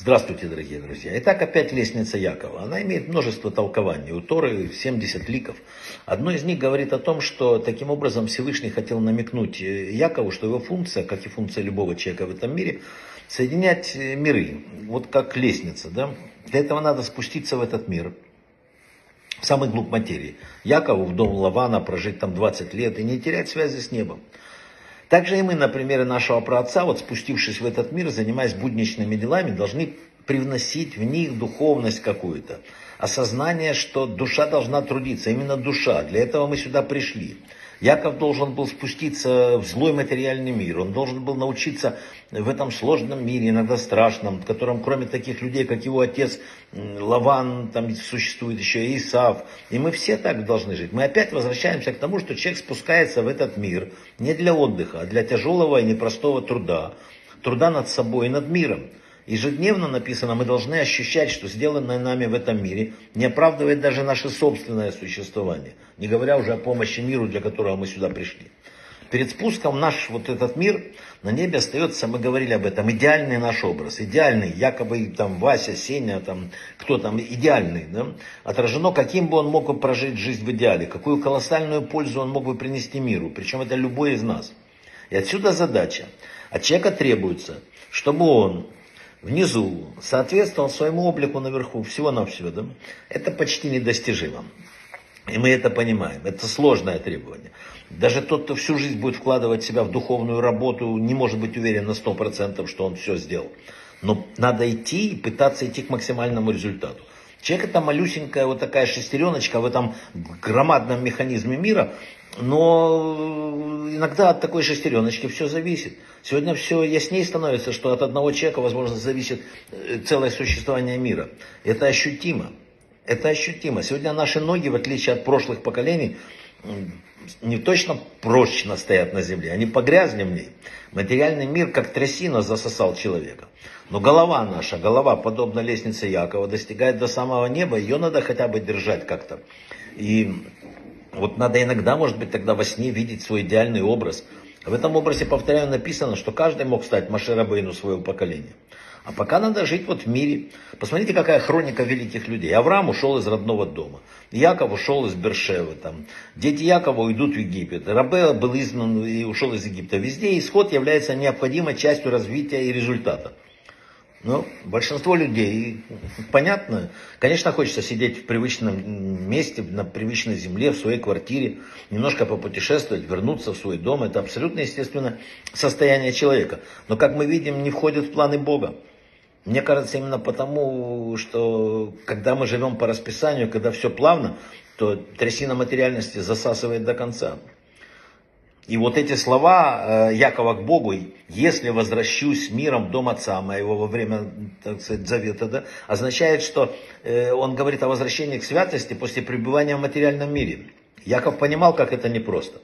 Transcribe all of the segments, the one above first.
Здравствуйте, дорогие друзья. Итак, опять лестница Якова. Она имеет множество толкований. У Торы 70 ликов. Одно из них говорит о том, что таким образом Всевышний хотел намекнуть э, Якову, что его функция, как и функция любого человека в этом мире, соединять э, миры. Вот как лестница. Да? Для этого надо спуститься в этот мир, в самый глубь материи. Якову в дом Лавана прожить там 20 лет и не терять связи с небом. Также и мы, на примере нашего праотца, вот спустившись в этот мир, занимаясь будничными делами, должны привносить в них духовность какую-то. Осознание, что душа должна трудиться, именно душа. Для этого мы сюда пришли. Яков должен был спуститься в злой материальный мир. Он должен был научиться в этом сложном мире, иногда страшном, в котором кроме таких людей, как его отец Лаван, там существует еще Исав. И мы все так должны жить. Мы опять возвращаемся к тому, что человек спускается в этот мир не для отдыха, а для тяжелого и непростого труда. Труда над собой и над миром. Ежедневно написано, мы должны ощущать, что сделанное нами в этом мире не оправдывает даже наше собственное существование, не говоря уже о помощи миру, для которого мы сюда пришли. Перед спуском наш вот этот мир на небе остается, мы говорили об этом, идеальный наш образ, идеальный, якобы там Вася, Сеня, там, кто там, идеальный, да? отражено, каким бы он мог бы прожить жизнь в идеале, какую колоссальную пользу он мог бы принести миру, причем это любой из нас. И отсюда задача. От человека требуется, чтобы он внизу соответствовал своему облику наверху, всего-навсего, да? это почти недостижимо. И мы это понимаем. Это сложное требование. Даже тот, кто всю жизнь будет вкладывать себя в духовную работу, не может быть уверен на 100%, что он все сделал. Но надо идти и пытаться идти к максимальному результату. Человек это малюсенькая вот такая шестереночка в этом громадном механизме мира, но иногда от такой шестереночки все зависит. Сегодня все яснее становится, что от одного человека, возможно, зависит э, целое существование мира. Это ощутимо. Это ощутимо. Сегодня наши ноги, в отличие от прошлых поколений, не точно прочно стоят на земле, они погрязли в ней. Материальный мир, как трясина, засосал человека. Но голова наша, голова, подобно лестнице Якова, достигает до самого неба, ее надо хотя бы держать как-то. И вот надо иногда, может быть, тогда во сне видеть свой идеальный образ. В этом образе, повторяю, написано, что каждый мог стать Маширабейну своего поколения. А пока надо жить вот в мире. Посмотрите, какая хроника великих людей. Авраам ушел из родного дома. Яков ушел из Бершевы. Там. Дети Якова уйдут в Египет. Рабе был изгнан и ушел из Египта. Везде исход является необходимой частью развития и результата. Но большинство людей, понятно, конечно, хочется сидеть в привычном месте, на привычной земле, в своей квартире, немножко попутешествовать, вернуться в свой дом. Это абсолютно естественно состояние человека. Но, как мы видим, не входит в планы Бога. Мне кажется, именно потому, что когда мы живем по расписанию, когда все плавно, то трясина материальности засасывает до конца. И вот эти слова э, Якова к Богу, если возвращусь миром дом отца моего во время, так сказать, завета, да, означает, что э, он говорит о возвращении к святости после пребывания в материальном мире. Яков понимал, как это непросто.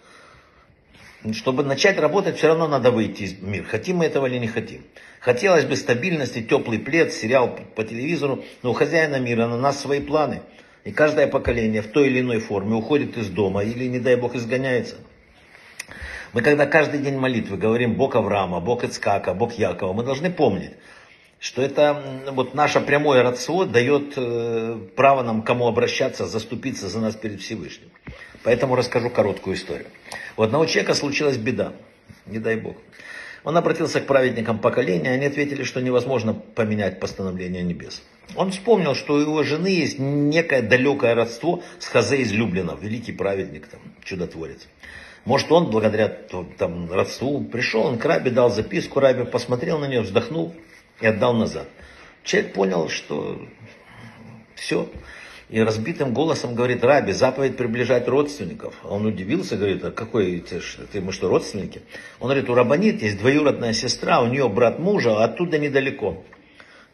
Чтобы начать работать, все равно надо выйти из мира. Хотим мы этого или не хотим. Хотелось бы стабильности, теплый плед, сериал по телевизору, но у хозяина мира на нас свои планы. И каждое поколение в той или иной форме уходит из дома или, не дай бог, изгоняется. Мы когда каждый день молитвы говорим Бог Авраама, Бог Ицкака, Бог Якова, мы должны помнить, что это вот наше прямое родство дает э, право нам кому обращаться, заступиться за нас перед Всевышним. Поэтому расскажу короткую историю. У одного человека случилась беда, не дай Бог. Он обратился к праведникам поколения, они ответили, что невозможно поменять постановление небес. Он вспомнил, что у его жены есть некое далекое родство с Хазе из великий праведник, там, чудотворец. Может, он благодаря там, родству пришел, он к Рабе дал записку, Рабе посмотрел на нее, вздохнул и отдал назад. Человек понял, что все. И разбитым голосом говорит, Раби, заповедь приближать родственников. Он удивился, говорит, а какой ты, ты мы что, родственники? Он говорит, у Рабанит есть двоюродная сестра, у нее брат мужа, а оттуда недалеко.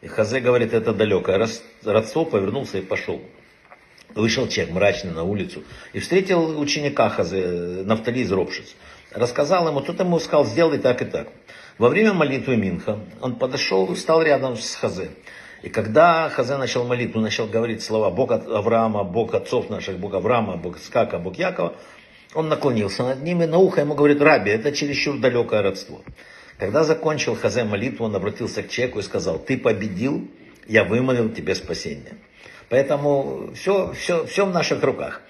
И Хазе говорит, это далеко. Родство повернулся и пошел. Вышел человек мрачный на улицу и встретил ученика Хазы, Нафтали из Ропшиц. Рассказал ему, тот ему сказал, сделай так и так. Во время молитвы Минха он подошел и стал рядом с Хазе. И когда Хазе начал молитву, начал говорить слова Бог Авраама, Бог отцов наших, Бог Авраама, Бог Скака, Бог Якова, он наклонился над ним и на ухо ему говорит, Раби, это чересчур далекое родство. Когда закончил Хазе молитву, он обратился к человеку и сказал, ты победил, я вымолил тебе спасение. Поэтому все, все, все в наших руках.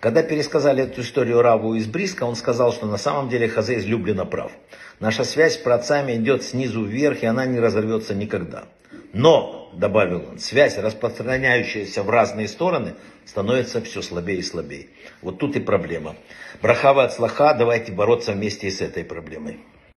Когда пересказали эту историю Раву из Бриска, он сказал, что на самом деле Хазе излюбленно прав. Наша связь с праотцами идет снизу вверх, и она не разорвется никогда. Но, добавил он, связь, распространяющаяся в разные стороны, становится все слабее и слабее. Вот тут и проблема. Брахава от слаха, давайте бороться вместе и с этой проблемой.